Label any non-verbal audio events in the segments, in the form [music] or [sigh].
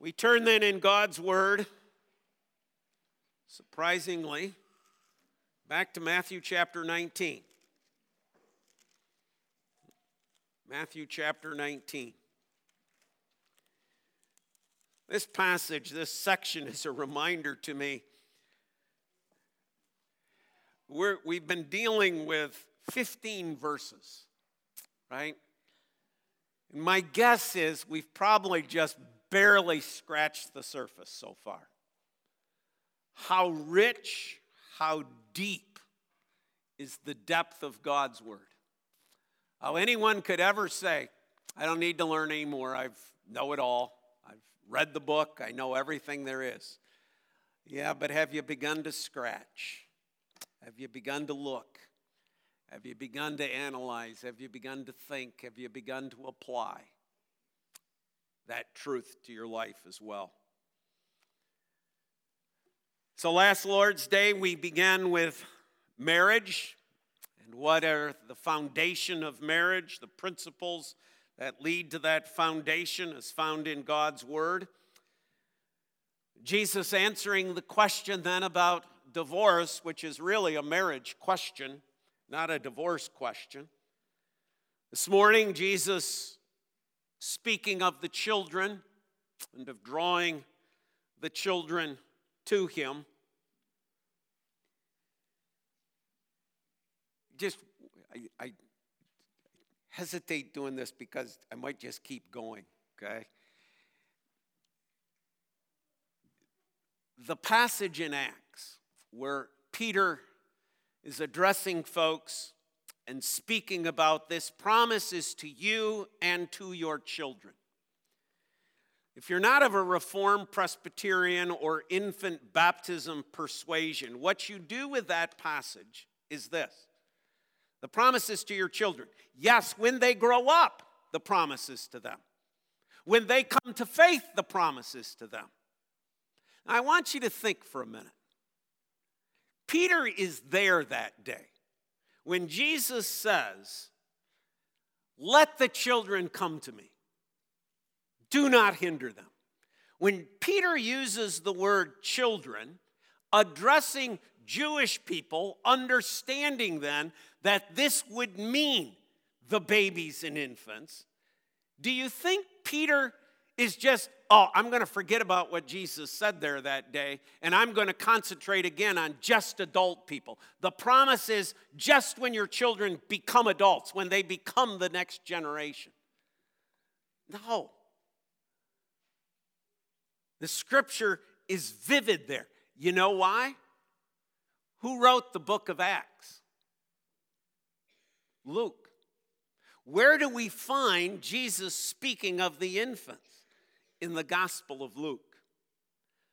We turn then in God's Word, surprisingly, back to Matthew chapter 19. Matthew chapter 19. This passage, this section is a reminder to me. We're, we've been dealing with 15 verses, right? And my guess is we've probably just barely scratched the surface so far. How rich, how deep is the depth of God's Word. How anyone could ever say, I don't need to learn anymore, I know it all. I've read the book, I know everything there is. Yeah, but have you begun to scratch? Have you begun to look? Have you begun to analyze? Have you begun to think? Have you begun to apply that truth to your life as well? So, last Lord's Day, we began with marriage and what are the foundation of marriage, the principles that lead to that foundation as found in God's Word. Jesus answering the question then about divorce, which is really a marriage question not a divorce question. This morning, Jesus, speaking of the children and of drawing the children to Him, just I, I hesitate doing this because I might just keep going, okay? The passage in Acts where Peter is addressing folks and speaking about this promises to you and to your children. If you're not of a Reformed Presbyterian or infant baptism persuasion, what you do with that passage is this the promises to your children. Yes, when they grow up, the promises to them. When they come to faith, the promises to them. I want you to think for a minute. Peter is there that day when Jesus says, Let the children come to me, do not hinder them. When Peter uses the word children, addressing Jewish people, understanding then that this would mean the babies and infants, do you think Peter is just, oh, I'm going to forget about what Jesus said there that day, and I'm going to concentrate again on just adult people. The promise is just when your children become adults, when they become the next generation. No. The scripture is vivid there. You know why? Who wrote the book of Acts? Luke. Where do we find Jesus speaking of the infants? In the Gospel of Luke.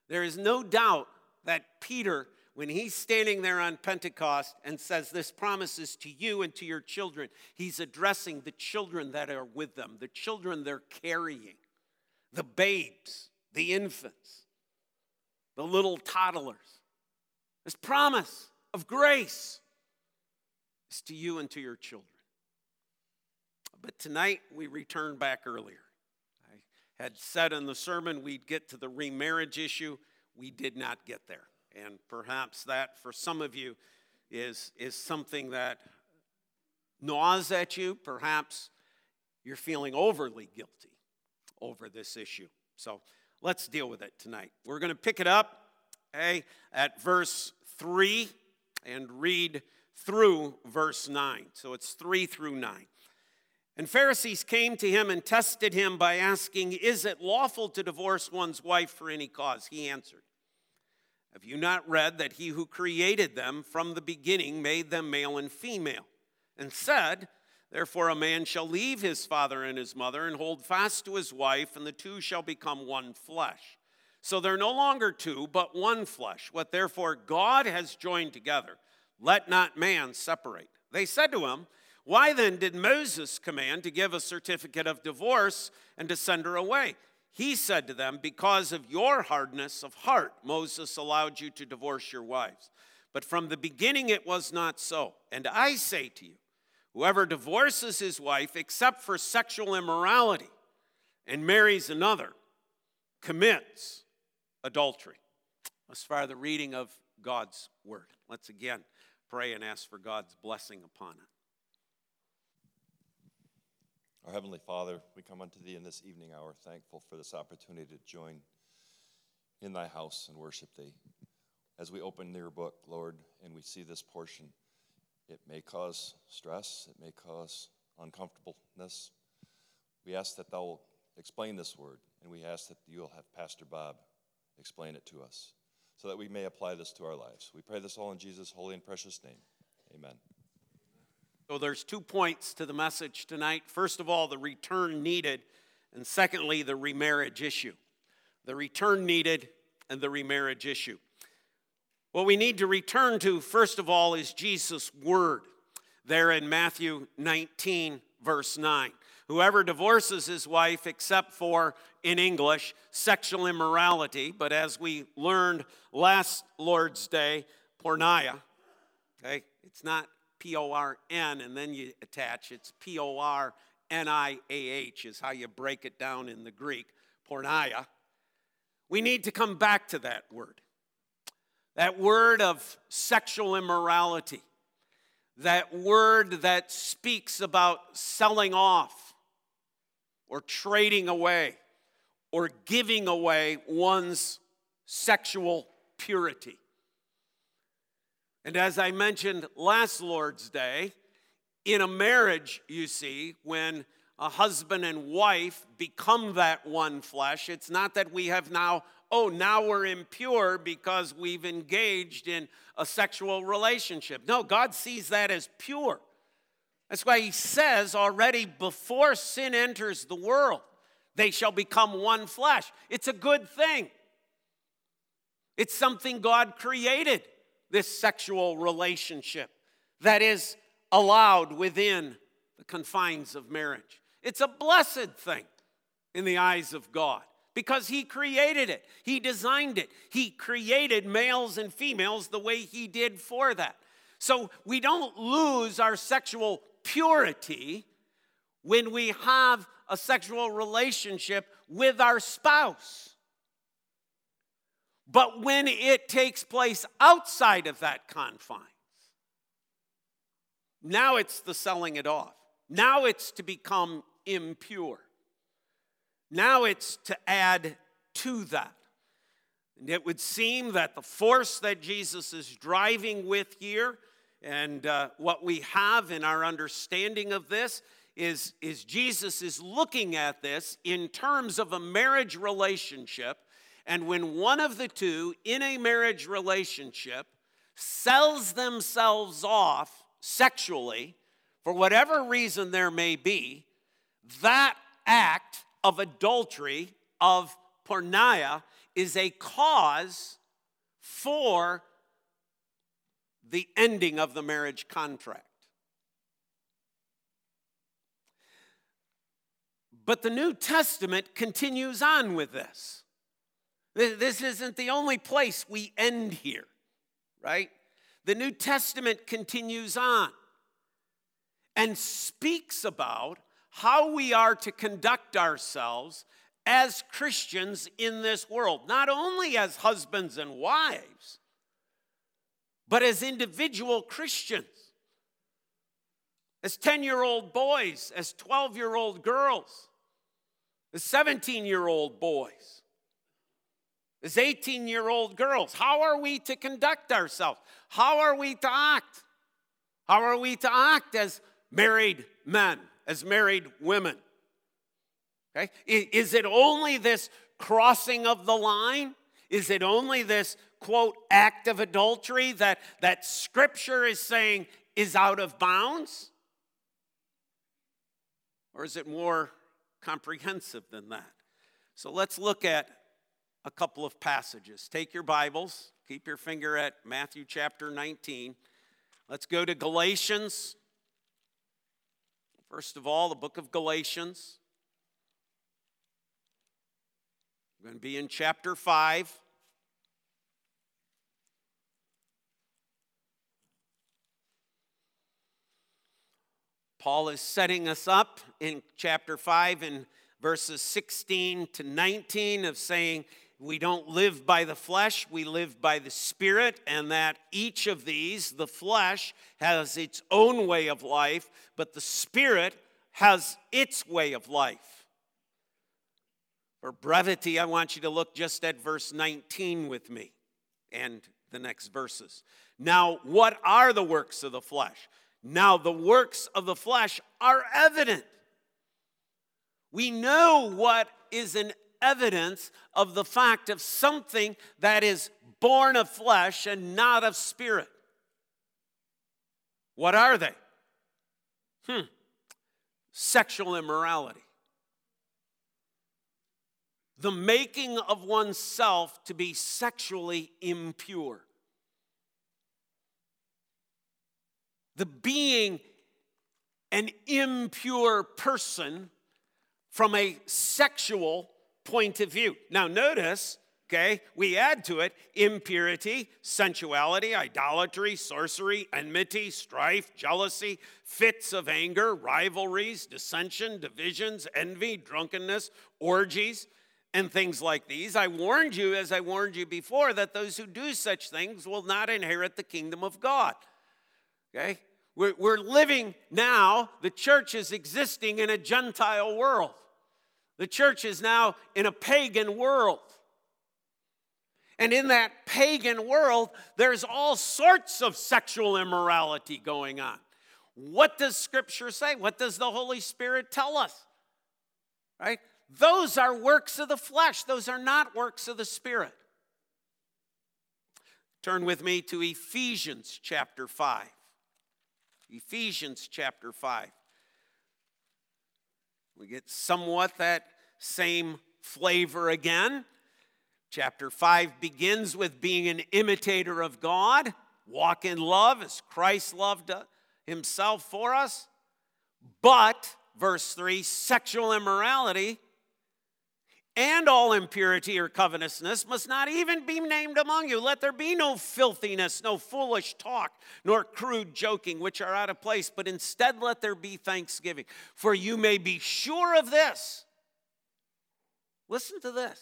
There is no doubt that Peter, when he's standing there on Pentecost and says, This promises to you and to your children, he's addressing the children that are with them, the children they're carrying, the babes, the infants, the little toddlers. This promise of grace is to you and to your children. But tonight we return back earlier had said in the sermon we'd get to the remarriage issue. We did not get there. And perhaps that for some of you is, is something that gnaws at you. Perhaps you're feeling overly guilty over this issue. So let's deal with it tonight. We're going to pick it up at verse 3 and read through verse 9. So it's 3 through 9. And Pharisees came to him and tested him by asking, Is it lawful to divorce one's wife for any cause? He answered, Have you not read that he who created them from the beginning made them male and female? And said, Therefore a man shall leave his father and his mother and hold fast to his wife, and the two shall become one flesh. So they're no longer two, but one flesh. What therefore God has joined together, let not man separate. They said to him, why then did Moses command to give a certificate of divorce and to send her away? He said to them, Because of your hardness of heart, Moses allowed you to divorce your wives. But from the beginning it was not so. And I say to you, whoever divorces his wife except for sexual immorality and marries another commits adultery. As far as the reading of God's word. Let's again pray and ask for God's blessing upon it. Our Heavenly Father, we come unto Thee in this evening hour, thankful for this opportunity to join in Thy house and worship Thee. As we open your book, Lord, and we see this portion, it may cause stress, it may cause uncomfortableness. We ask that Thou will explain this word, and we ask that you'll have Pastor Bob explain it to us so that we may apply this to our lives. We pray this all in Jesus' holy and precious name. Amen. So there's two points to the message tonight. First of all, the return needed, and secondly, the remarriage issue. The return needed and the remarriage issue. What we need to return to, first of all, is Jesus' word there in Matthew 19, verse 9. Whoever divorces his wife, except for, in English, sexual immorality, but as we learned last Lord's Day, porneia, okay, it's not P O R N and then you attach, it's P O R N I A H, is how you break it down in the Greek, porneia. We need to come back to that word. That word of sexual immorality. That word that speaks about selling off or trading away or giving away one's sexual purity. And as I mentioned last Lord's Day, in a marriage, you see, when a husband and wife become that one flesh, it's not that we have now, oh, now we're impure because we've engaged in a sexual relationship. No, God sees that as pure. That's why he says already before sin enters the world, they shall become one flesh. It's a good thing. It's something God created, this sexual relationship that is allowed within the confines of marriage. It's a blessed thing in the eyes of God because He created it, He designed it, He created males and females the way He did for that. So we don't lose our sexual purity when we have a sexual relationship with our spouse. But when it takes place outside of that confines, now it's the selling it off. Now it's to become impure. Now it's to add to that. And it would seem that the force that Jesus is driving with here and uh, what we have in our understanding of this is, is Jesus is looking at this in terms of a marriage relationship. And when one of the two in a marriage relationship sells themselves off sexually, for whatever reason there may be, that act of adultery, of porneia, is a cause for the ending of the marriage contract. But the New Testament continues on with this. This isn't the only place we end here, right? The New Testament continues on and speaks about how we are to conduct ourselves as Christians in this world, not only as husbands and wives, but as individual Christians, as 10 year old boys, as 12 year old girls, as 17 year old boys, as 18 year old girls. How are we to conduct ourselves? How are we to act? How are we to act as married men, as married women? Okay? Is it only this crossing of the line? Is it only this quote act of adultery that, that scripture is saying is out of bounds? Or is it more comprehensive than that? So let's look at a couple of passages. Take your Bibles, keep your finger at Matthew chapter 19. Let's go to Galatians. First of all, the book of Galatians. We're going to be in chapter 5. Paul is setting us up in chapter 5 in verses 16 to 19 of saying, we don't live by the flesh, we live by the Spirit, and that each of these, the flesh, has its own way of life, but the Spirit has its way of life. For brevity, I want you to look just at verse 19 with me and the next verses. Now, what are the works of the flesh? Now, the works of the flesh are evident. We know what is an evidence of the fact of something that is born of flesh and not of spirit. What are they? Hmm. Sexual immorality. The making of oneself to be sexually impure. The being an impure person from a sexual point of view. Now, notice, okay, we add to it impurity, sensuality, idolatry, sorcery, enmity, strife, jealousy, fits of anger, rivalries, dissension, divisions, envy, drunkenness, orgies, and things like these. I warned you, as I warned you before, that those who do such things will not inherit the kingdom of God. Okay? We're, living now, the church is existing in a Gentile world. The church is now in a pagan world. And in that pagan world, there's all sorts of sexual immorality going on. What does Scripture say? What does the Holy Spirit tell us? Right? Those are works of the flesh, those are not works of the Spirit. Turn with me to Ephesians chapter 5. Ephesians chapter 5. We get somewhat that same flavor again. Chapter 5 begins with being an imitator of God, walk in love as Christ loved uh, himself for us. But, verse 3, sexual immorality and all impurity or covetousness must not even be named among you. Let there be no filthiness, no foolish talk, nor crude joking, which are out of place, but instead let there be thanksgiving. For you may be sure of this. Listen to this.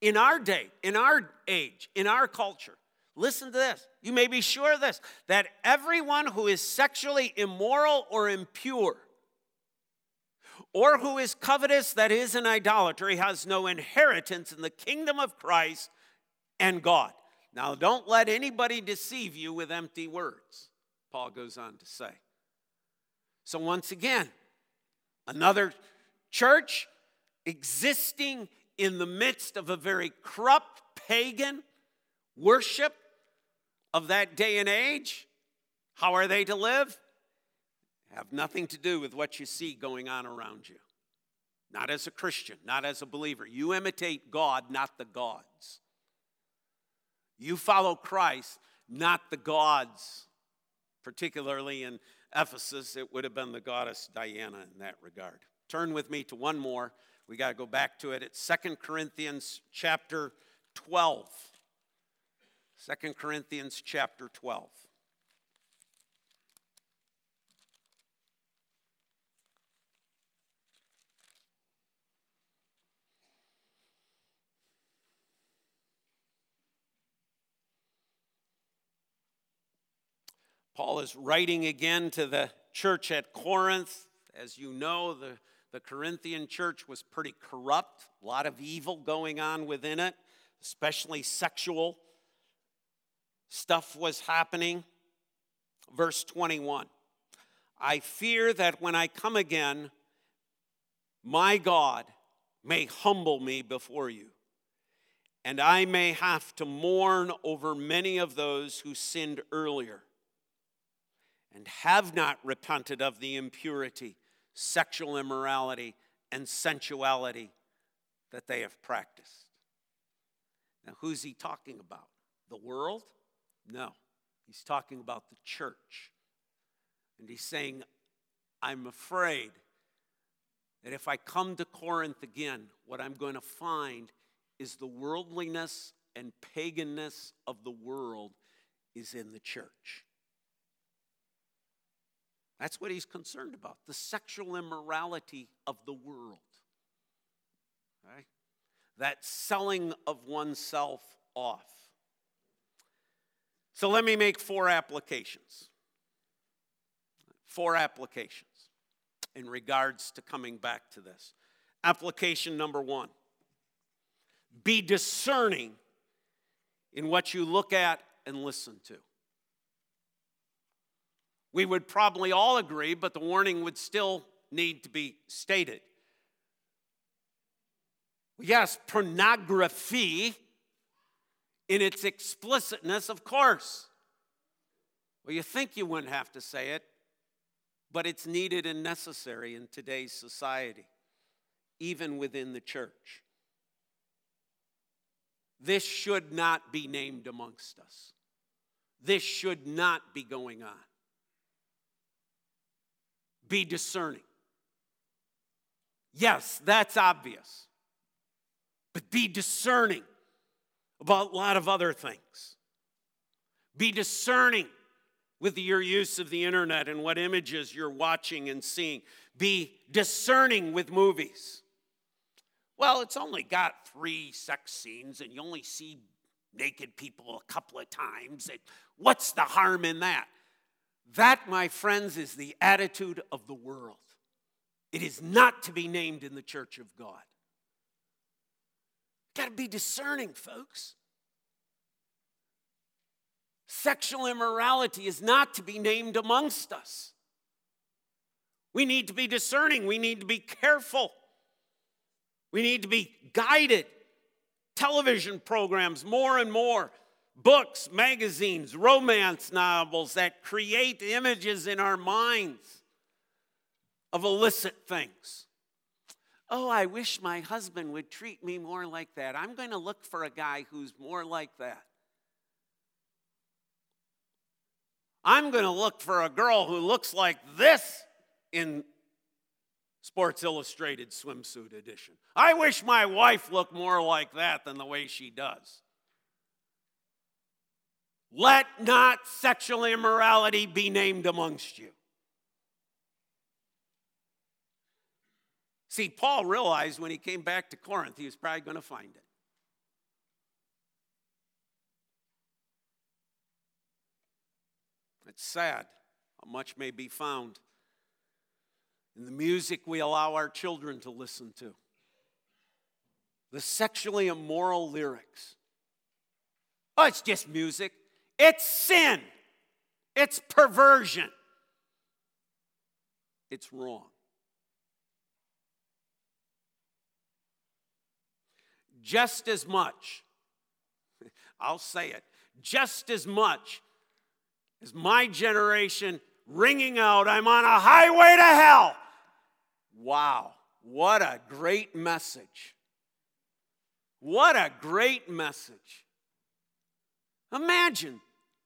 In our day, in our age, in our culture, listen to this. You may be sure of this that everyone who is sexually immoral or impure, or who is covetous, that is an idolatry, has no inheritance in the kingdom of Christ and God. Now, don't let anybody deceive you with empty words, Paul goes on to say. So, once again, another church existing in the midst of a very corrupt pagan worship of that day and age. How are they to live? Have nothing to do with what you see going on around you. Not as a Christian, not as a believer. You imitate God, not the gods. You follow Christ, not the gods. Particularly in Ephesus, it would have been the goddess Diana in that regard. Turn with me to one more. We got to go back to it. It's Second Corinthians chapter 12. 2 Corinthians chapter 12. Paul is writing again to the church at Corinth. As you know, the, the Corinthian church was pretty corrupt, a lot of evil going on within it, especially sexual stuff was happening. Verse 21 I fear that when I come again, my God may humble me before you, and I may have to mourn over many of those who sinned earlier and have not repented of the impurity, sexual immorality, and sensuality that they have practiced. Now, who's he talking about? The world? No. He's talking about the church. And he's saying, I'm afraid that if I come to Corinth again, what I'm going to find is the worldliness and paganness of the world is in the church. That's what he's concerned about the sexual immorality of the world. Right? That selling of oneself off. So let me make four applications. Four applications in regards to coming back to this. Application number one be discerning in what you look at and listen to. We would probably all agree, but the warning would still need to be stated. Yes, pornography in its explicitness, of course. Well, you think you wouldn't have to say it, but it's needed and necessary in today's society, even within the church. This should not be named amongst us. This should not be going on. Be discerning. Yes, that's obvious. But be discerning about a lot of other things. Be discerning with your use of the internet and what images you're watching and seeing. Be discerning with movies. Well, it's only got three sex scenes and you only see naked people a couple of times. What's the harm in that? That, my friends, is the attitude of the world. It is not to be named in the church of God. Got to be discerning, folks. Sexual immorality is not to be named amongst us. We need to be discerning. We need to be careful. We need to be guided. Television programs, more and more, books, magazines, romance novels that create images in our minds of illicit things. Oh, I wish my husband would treat me more like that. I'm going to look for a guy who's more like that. I'm going to look for a girl who looks like this in Sports Illustrated swimsuit edition. I wish my wife looked more like that than the way she does. Let not sexual immorality be named amongst you. See, Paul realized when he came back to Corinth, he was probably going to find it. It's sad how much may be found in the music we allow our children to listen to, the sexually immoral lyrics. Oh, it's just music. It's sin. It's perversion. It's wrong. Just as much, [laughs] I'll say it, just as much as my generation ringing out, I'm on a highway to hell. Wow, what a great message. What a great message. Imagine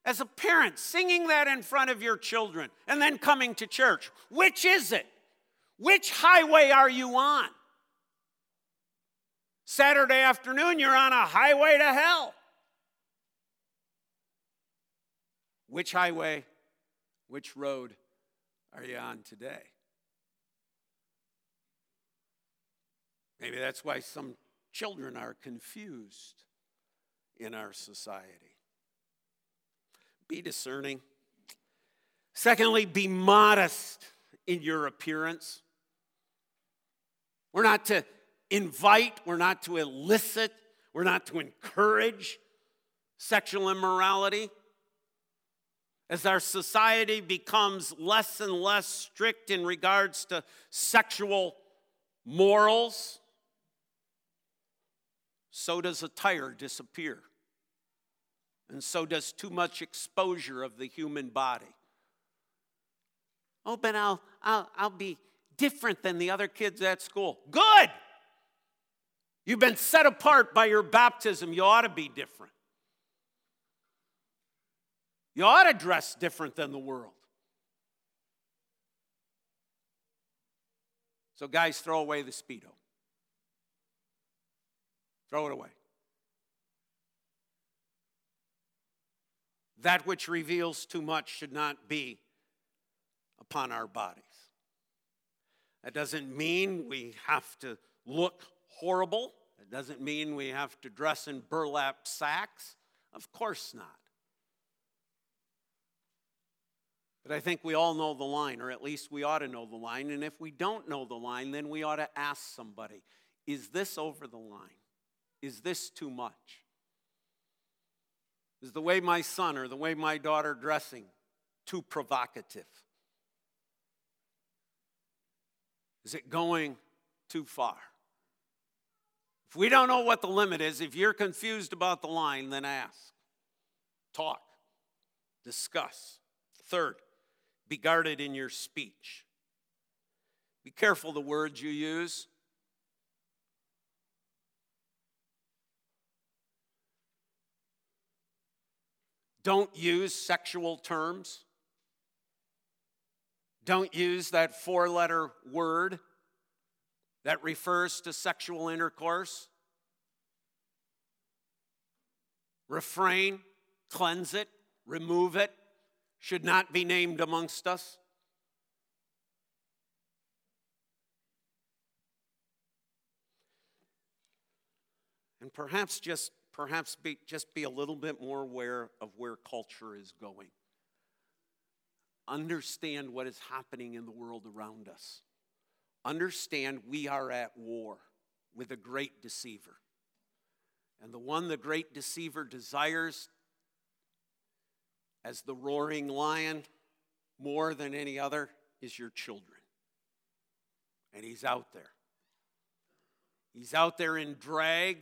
as a parent singing that in front of your children and then coming to church. Which is it? Which highway are you on? Saturday afternoon, you're on a highway to hell. Which highway, which road are you on today? Maybe that's why some children are confused in our society. Be discerning. Secondly, be modest in your appearance. We're not to invite, we're not to elicit, we're not to encourage sexual immorality. As our society becomes less and less strict in regards to sexual morals, so does attire disappear. And so does too much exposure of the human body. Oh, but I'll, I'll, I'll be different than the other kids at school. Good! You've been set apart by your baptism. You ought to be different. You ought to dress different than the world. So, guys, throw away the Speedo. Throw it away. That which reveals too much should not be upon our bodies. That doesn't mean we have to look horrible. It doesn't mean we have to dress in burlap sacks. Of course not. But I think we all know the line, or at least we ought to know the line. And if we don't know the line, then we ought to ask somebody is this over the line? Is this too much? Is the way my son or the way my daughter dressing too provocative? Is it going too far? If we don't know what the limit is, if you're confused about the line, then ask, talk, discuss. Third, be guarded in your speech. Be careful the words you use. Don't use sexual terms. Don't use that four letter word that refers to sexual intercourse. Refrain, cleanse it, remove it should not be named amongst us? And perhaps just perhaps be, just be a little bit more aware of where culture is going. Understand what is happening in the world around us. Understand we are at war with a great deceiver. And the one the great deceiver desires as the roaring lion more than any other is your children. And he's out there. He's out there in drag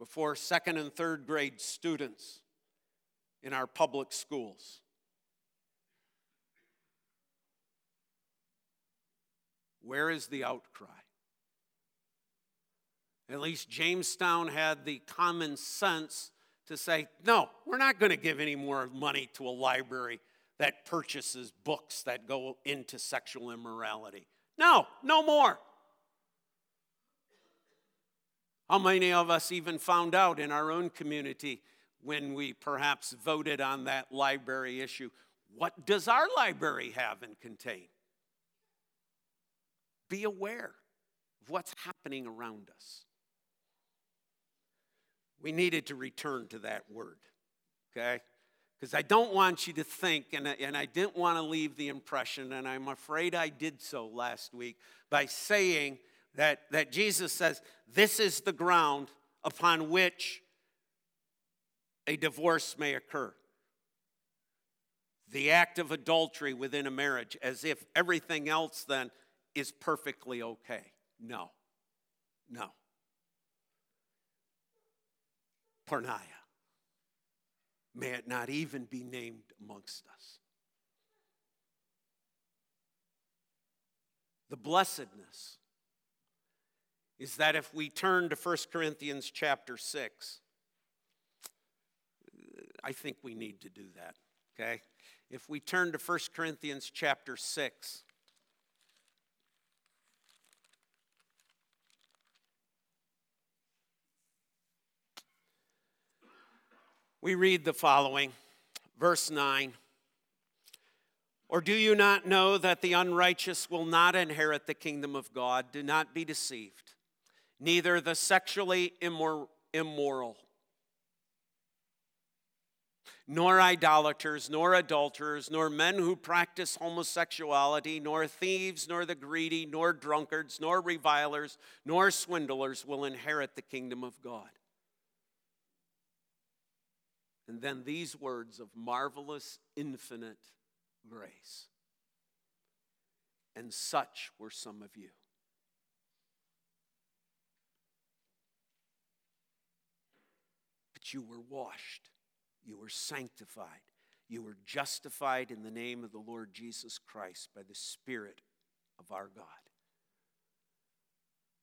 before second and third grade students in our public schools. Where is the outcry? At least Jamestown had the common sense to say, no, we're not going to give any more money to a library that purchases books that go into sexual immorality. No, no more. How many of us even found out in our own community when we perhaps voted on that library issue? What does our library have and contain? Be aware of what's happening around us we needed to return to that word, okay? Because I don't want you to think, and I, and I didn't want to leave the impression, and I'm afraid I did so last week by saying that, that Jesus says, This is the ground upon which a divorce may occur. The act of adultery within a marriage, as if everything else then is perfectly okay. No, no. porneia. May it not even be named amongst us. The blessedness is that if we turn to 1 Corinthians chapter 6, I think we need to do that, okay? If we turn to 1 Corinthians chapter 6, we read the following verse 9 Or do you not know that the unrighteous will not inherit the kingdom of God? Do not be deceived. Neither the sexually immor- immoral, nor idolaters, nor adulterers, nor men who practice homosexuality, nor thieves, nor the greedy, nor drunkards, nor revilers, nor swindlers will inherit the kingdom of God. And then these words of marvelous, infinite grace. And such were some of you. You were washed, you were sanctified, you were justified in the name of the Lord Jesus Christ by the Spirit of our God.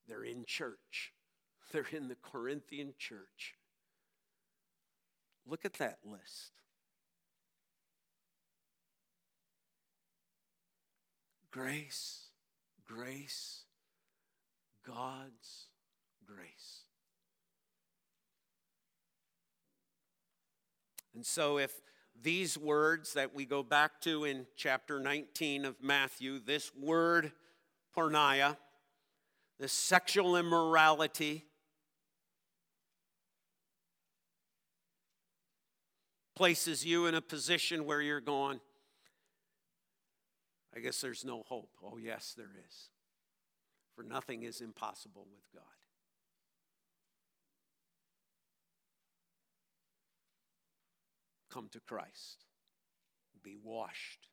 They're in church, [laughs] they're in the Corinthian church. Look at that list. Grace, grace, God's grace. And so, if these words that we go back to in chapter 19 of Matthew, this word porneia, this sexual immorality, places you in a position where you're going, I guess there's no hope. Oh, yes, there is. For nothing is impossible with God. Come to Christ, be washed,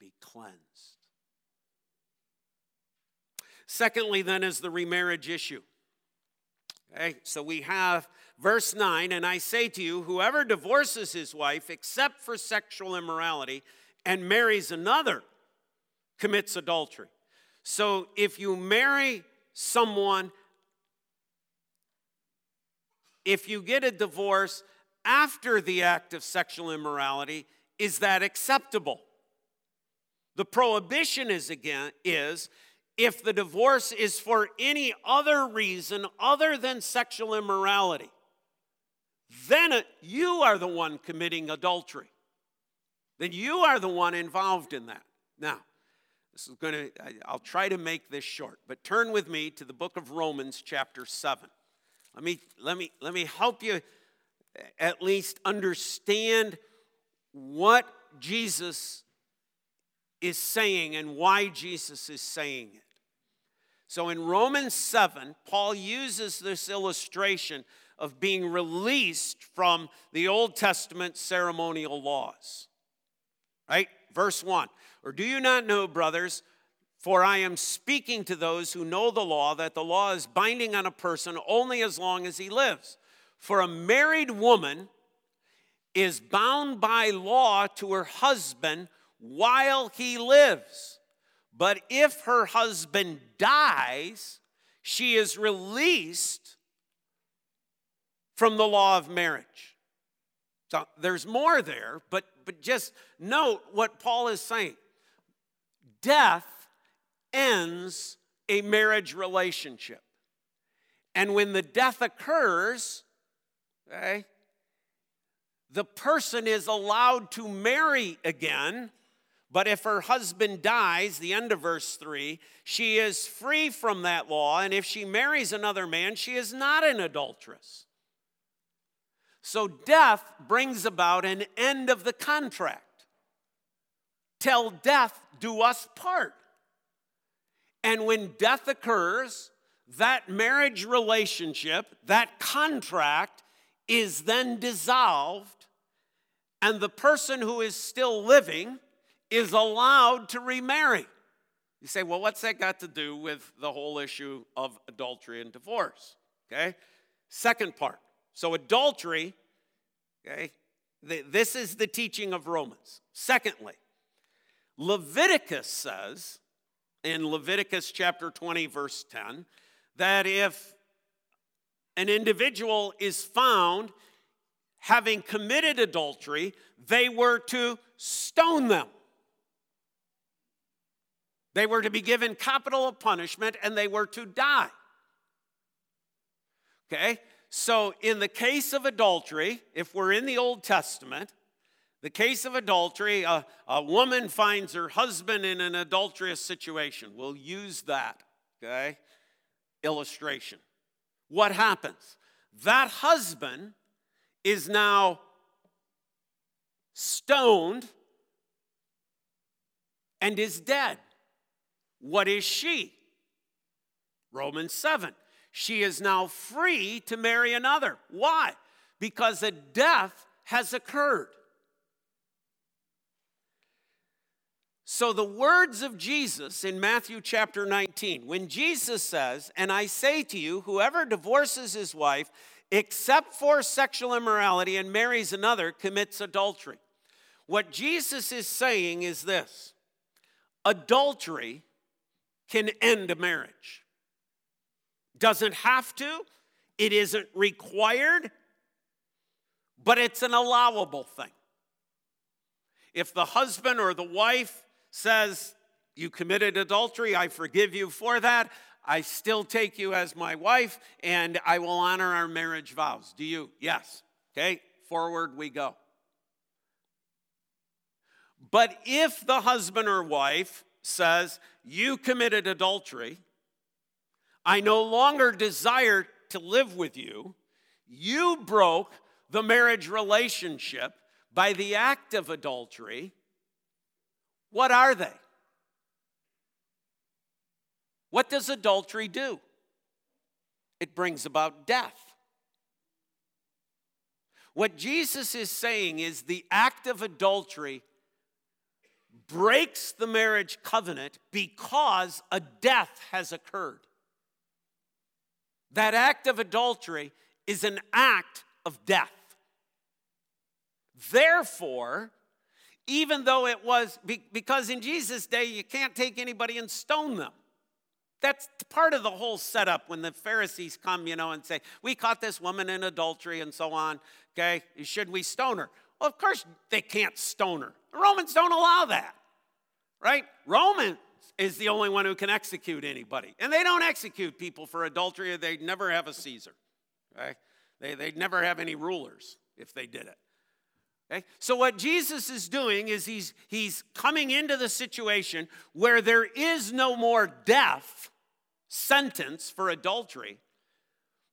be cleansed. Secondly, then, is the remarriage issue. Okay, so we have verse 9, and I say to you, whoever divorces his wife except for sexual immorality and marries another commits adultery. So if you marry someone, if you get a divorce after the act of sexual immorality, is that acceptable? The prohibition is again is if the divorce is for any other reason other than sexual immorality, then you are the one committing adultery. Then you are the one involved in that. Now, this is going to, I'll try to make this short, but turn with me to the book of Romans, chapter 7. Let me, let me, let me help you at least understand what Jesus is saying and why Jesus is saying it. So in Romans 7, Paul uses this illustration of being released from the Old Testament ceremonial laws. Right? Verse 1 Or do you not know, brothers, for I am speaking to those who know the law, that the law is binding on a person only as long as he lives. For a married woman is bound by law to her husband while he lives. But if her husband dies, she is released from the law of marriage. So there's more there, but, but just note what Paul is saying. Death ends a marriage relationship. And when the death occurs, okay, the person is allowed to marry again but if her husband dies, the end of verse 3, she is free from that law, and if she marries another man, she is not an adulteress. So death brings about an end of the contract. Till death do us part. And when death occurs, that marriage relationship, that contract, is then dissolved, and the person who is still living is allowed to remarry. You say, well, what's that got to do with the whole issue of adultery and divorce? Okay. Second part. So, adultery, okay, this is the teaching of Romans. Secondly, Leviticus says in Leviticus chapter 20, verse 10, that if an individual is found having committed adultery, they were to stone them. They were to be given capital punishment and they were to die. Okay? So, in the case of adultery, if we're in the Old Testament, the case of adultery, a, a woman finds her husband in an adulterous situation. We'll use that, okay? Illustration. What happens? That husband is now stoned and is dead. What is she? Romans 7. She is now free to marry another. Why? Because a death has occurred. So, the words of Jesus in Matthew chapter 19, when Jesus says, And I say to you, whoever divorces his wife, except for sexual immorality, and marries another, commits adultery. What Jesus is saying is this adultery can end a marriage. Doesn't have to, it isn't required, but it's an allowable thing. If the husband or the wife says, You committed adultery, I forgive you for that, I still take you as my wife, and I will honor our marriage vows. Do you? Yes. Okay, forward we go. But if the husband or wife says, You committed adultery. I no longer desire to live with you. You broke the marriage relationship by the act of adultery. What are they? What does adultery do? It brings about death. What Jesus is saying is the act of adultery breaks the marriage covenant because a death has occurred. That act of adultery is an act of death. Therefore, even though it was, because in Jesus' day you can't take anybody and stone them. That's part of the whole setup when the Pharisees come, you know, and say, We caught this woman in adultery and so on. Okay, should we stone her? Well, of course they can't stone her. The Romans don't allow that, right? Romans is the only one who can execute anybody. And they don't execute people for adultery, they'd never have a Caesar. They, they'd never have any rulers if they did it. Okay? So, what Jesus is doing is he's, he's coming into the situation where there is no more death sentence for adultery,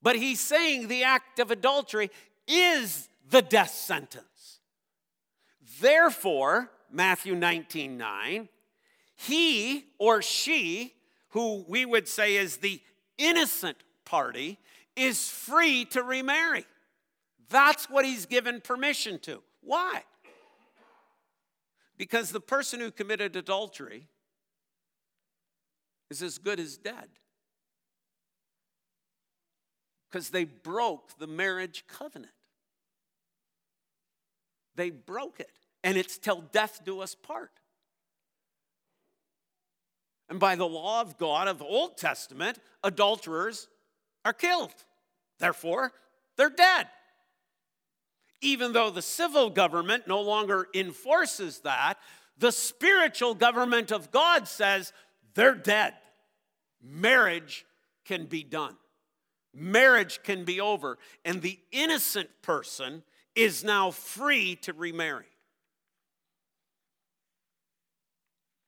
but he's saying the act of adultery is the death sentence. Therefore, Matthew 19 9, he or she, who we would say is the innocent party, is free to remarry. That's what he's given permission to. Why? Because the person who committed adultery is as good as dead because they broke the marriage covenant. They broke it, and it's till death do us part. And by the law of God of the Old Testament, adulterers are killed. Therefore, they're dead. Even though the civil government no longer enforces that, the spiritual government of God says they're dead. Marriage can be done marriage can be over, and the innocent person is now free to remarry.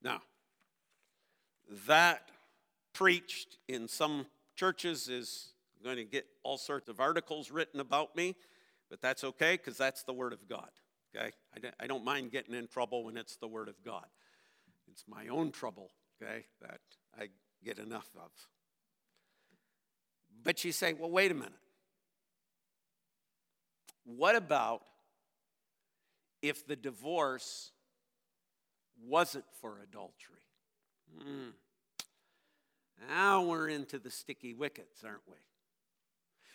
Now, that preached in some churches is going to get all sorts of articles written about me, but that's okay because that's the Word of God. Okay? I don't mind getting in trouble when it's the Word of God. It's my own trouble, okay, that I get enough of. But you say, well, wait a minute. What about if the divorce wasn't for adultery? Hmm. Now we're into the sticky wickets, aren't we?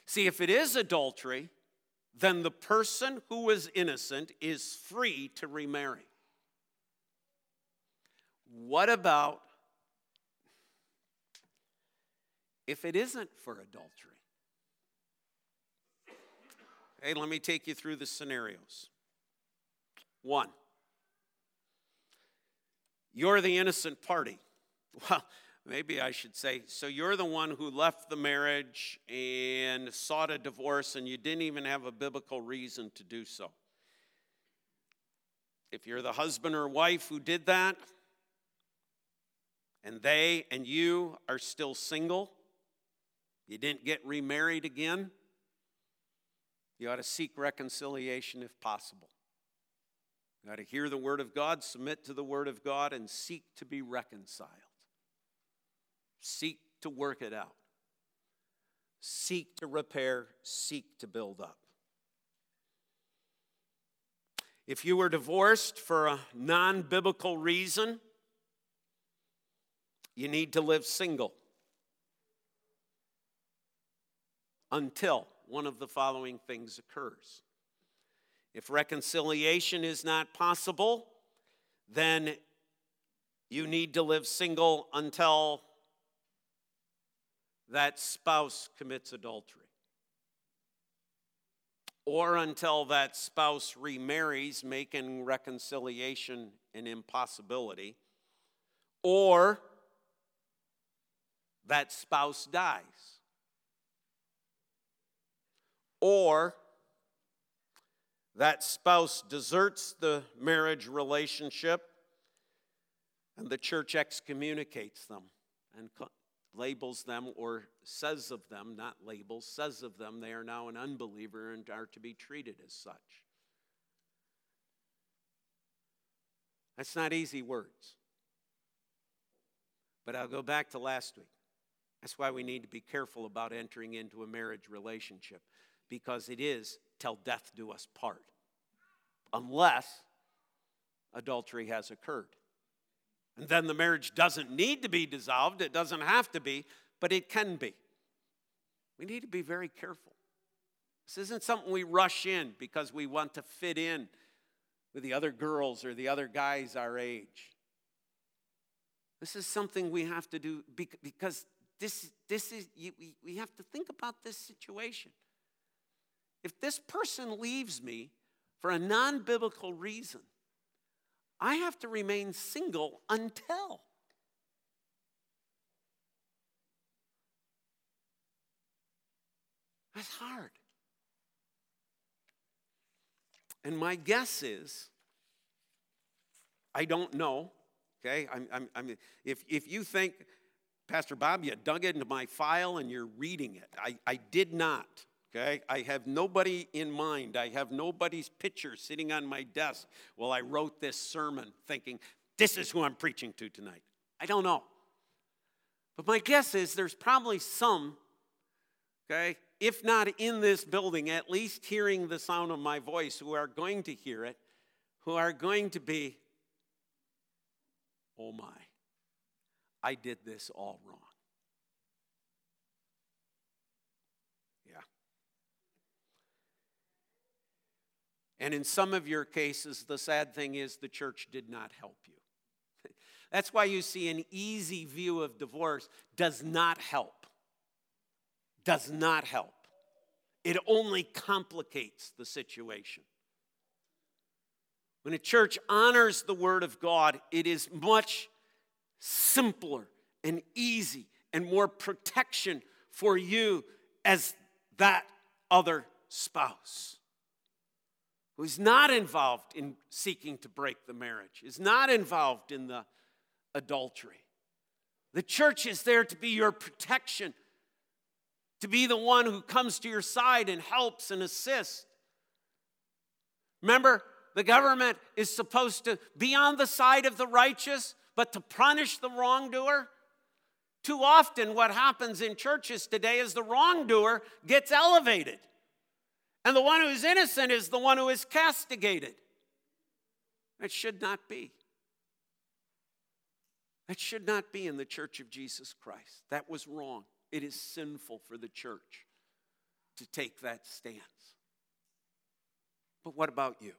See, if it is adultery, then the person who is innocent is free to remarry. What about if it isn't for adultery? Hey, let me take you through the scenarios. One, you're the innocent party. [laughs] Well, maybe I should say, so you're the one who left the marriage and sought a divorce, and you didn't even have a biblical reason to do so. If you're the husband or wife who did that, and they and you are still single, you didn't get remarried again, you ought to seek reconciliation if possible. You ought to hear the Word of God, submit to the Word of God, and seek to be reconciled. Seek to work it out. Seek to repair, seek to build up. If you were divorced for a non biblical reason, you need to live single. until one of the following things occurs. If reconciliation is not possible, then you need to live single until that spouse commits adultery. Or until that spouse remarries, making reconciliation an impossibility. Or that spouse dies or that spouse deserts the marriage relationship And the church excommunicates them and labels them or says of them, not labels, says of them they are now an unbeliever and are to be treated as such. That's not easy words. But I'll go back to last week. That's why we need to be careful about entering into a marriage relationship because it is till death do us part, unless adultery has occurred. And then the marriage doesn't need to be dissolved, it doesn't have to be, but it can be. We need to be very careful. This isn't something we rush in because we want to fit in with the other girls or the other guys our age. This is something we have to do because this, this is, we have to think about this situation. If this person leaves me for a non biblical reason, I have to remain single until. That's hard. And my guess is, I don't know, okay? I'm, I'm, I'm, if, if you think Pastor Bob, you dug it into my file and you're reading it. I, I did not. Okay? I have nobody in mind. I have nobody's picture sitting on my desk while I wrote this sermon thinking, this is who I'm preaching to tonight. I don't know. But my guess is there's probably some, okay, if not in this building, at least hearing the sound of my voice, who are going to hear it, who are going to be, oh my. I did this all wrong. Yeah. And in some of your cases, the sad thing is the church did not help you. [laughs] That's why you see an easy view of divorce does not help. Does not help. It only complicates the situation. When a church honors the Word of God, it is much simpler and easy and more protection for you as that other spouse who's not involved in seeking to break the marriage, is not involved in the adultery. The church is there to be your protection, to be the one who comes to your side and helps and assists. Remember, the government is supposed to be on the side of the righteous, but to punish the wrongdoer? Too often, what happens in churches today is the wrongdoer gets elevated, and the one who's innocent is the one who is castigated. That should not be. That should not be in the church of Jesus Christ. That was wrong. It is sinful for the church to take that stance. But what about you?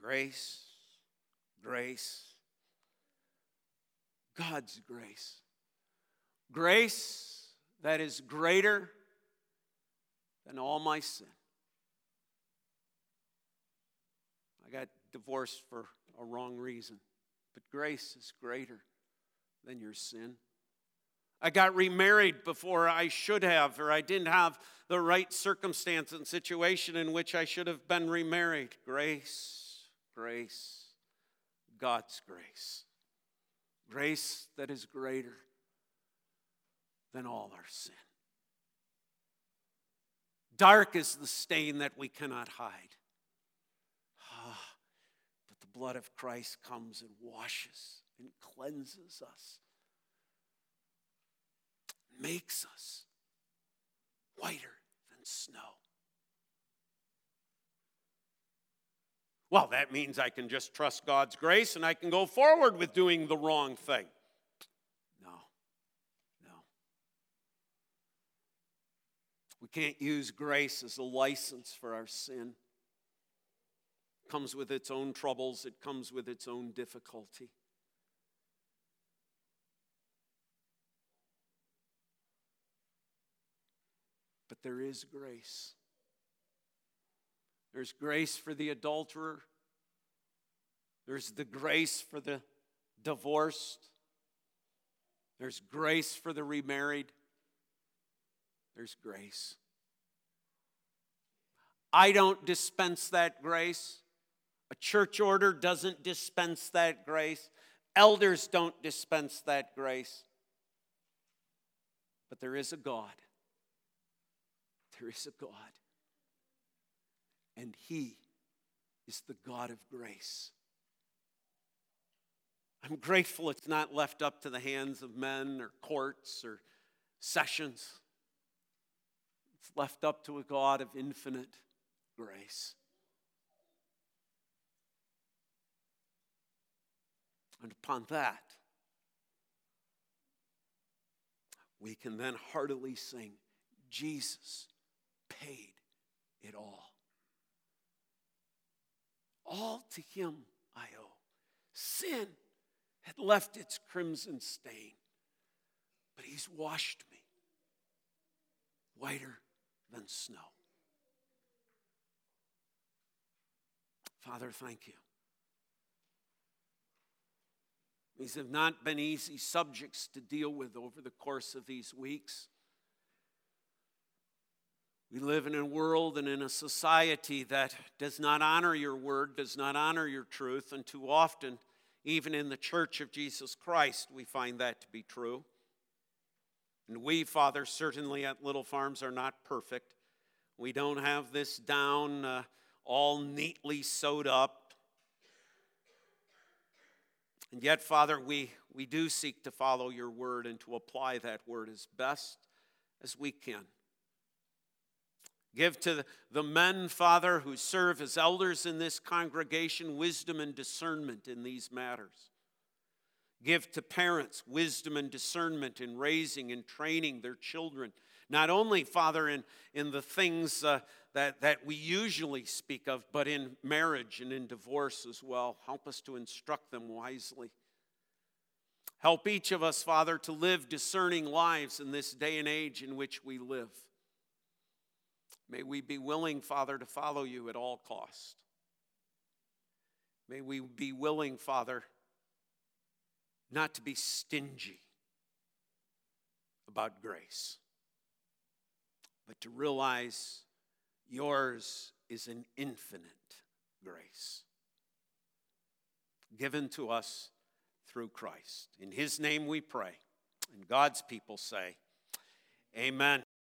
Grace grace. God's grace. Grace that is greater than all my sin. I got divorced for a wrong reason, but grace is greater than your sin. I got remarried before I should have, or I didn't have the right circumstance and situation in which I should have been remarried. Grace, grace. God's grace. Grace that is greater than all our sin. Dark is the stain that we cannot hide. Ah, but the blood of Christ comes and washes and cleanses us, makes us whiter than snow. Well, that means I can just trust God's grace and I can go forward with doing the wrong thing. No, no. We can't use grace as a license for our sin. It comes with its own troubles, it comes with its own difficulty. But there is grace. There's grace for the adulterer. There's the grace for the divorced. There's grace for the remarried. There's grace. I don't dispense that grace. A church order doesn't dispense that grace. Elders don't dispense that grace. But there is a God. There is a God. And He is the God of grace. I'm grateful it's not left up to the hands of men or courts or sessions. It's left up to a God of infinite grace. And upon that, we can then heartily sing, Jesus paid it all. All to him I owe. Sin had left its crimson stain, but he's washed me whiter than snow. Father, thank you. These have not been easy subjects to deal with over the course of these weeks. We live in a world and in a society that does not honor your word, does not honor your truth, and too often, even in the church of Jesus Christ, we find that to be true. And we, Father, certainly at Little Farms are not perfect. We don't have this down uh, all neatly sewed up. And yet, Father, we, we do seek to follow your word and to apply that word as best as we can. Give to the men, Father, who serve as elders in this congregation wisdom and discernment in these matters. Give to parents wisdom and discernment in raising and training their children. Not only, Father, in, in the things uh, that, that we usually speak of, but in marriage and in divorce as well. Help us to instruct them wisely. Help each of us, Father, to live discerning lives in this day and age in which we live. May we be willing, Father, to follow you at all cost. May we be willing, Father, not to be stingy about grace, but to realize yours is an infinite grace given to us through Christ. In his name we pray. And God's people say, Amen.